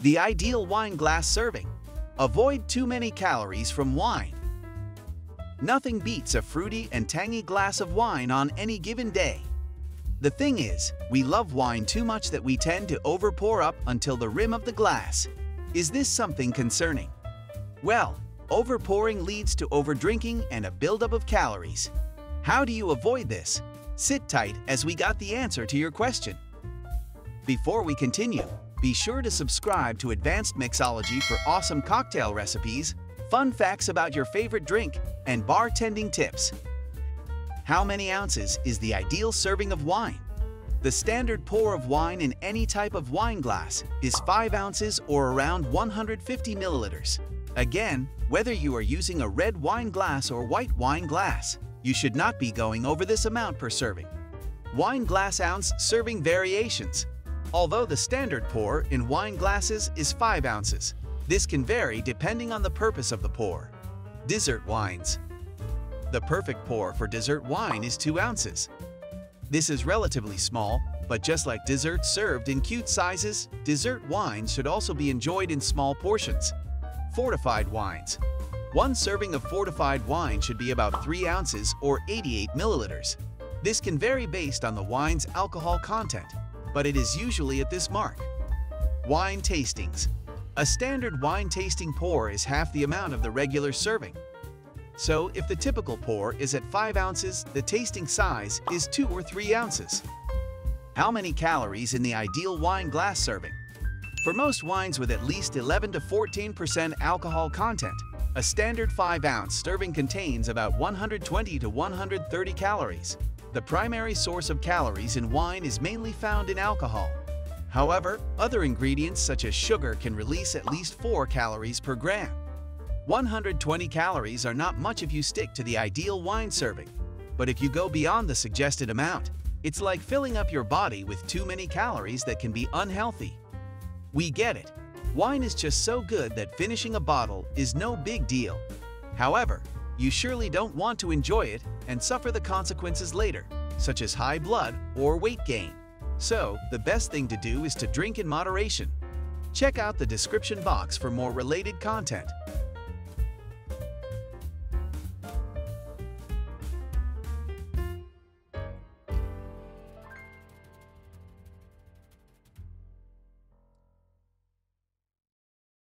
The ideal wine glass serving. Avoid too many calories from wine. Nothing beats a fruity and tangy glass of wine on any given day. The thing is, we love wine too much that we tend to overpour up until the rim of the glass. Is this something concerning? Well, overpouring leads to overdrinking and a buildup of calories. How do you avoid this? Sit tight as we got the answer to your question. Before we continue, be sure to subscribe to Advanced Mixology for awesome cocktail recipes, fun facts about your favorite drink, and bartending tips. How many ounces is the ideal serving of wine? The standard pour of wine in any type of wine glass is 5 ounces or around 150 milliliters. Again, whether you are using a red wine glass or white wine glass, you should not be going over this amount per serving. Wine glass ounce serving variations. Although the standard pour in wine glasses is 5 ounces, this can vary depending on the purpose of the pour. Dessert wines. The perfect pour for dessert wine is 2 ounces. This is relatively small, but just like desserts served in cute sizes, dessert wines should also be enjoyed in small portions. Fortified wines. One serving of fortified wine should be about 3 ounces or 88 milliliters. This can vary based on the wine's alcohol content, but it is usually at this mark. Wine tastings. A standard wine tasting pour is half the amount of the regular serving. So if the typical pour is at 5 ounces, the tasting size is 2 or 3 ounces. How many calories in the ideal wine glass serving? For most wines with at least 11 to 14% alcohol content, a standard 5-ounce serving contains about 120 to 130 calories. The primary source of calories in wine is mainly found in alcohol. However, other ingredients such as sugar can release at least 4 calories per gram. 120 calories are not much if you stick to the ideal wine serving, but if you go beyond the suggested amount, it's like filling up your body with too many calories that can be unhealthy. We get it. Wine is just so good that finishing a bottle is no big deal. However, you surely don't want to enjoy it and suffer the consequences later, such as high blood or weight gain. So, the best thing to do is to drink in moderation. Check out the description box for more related content.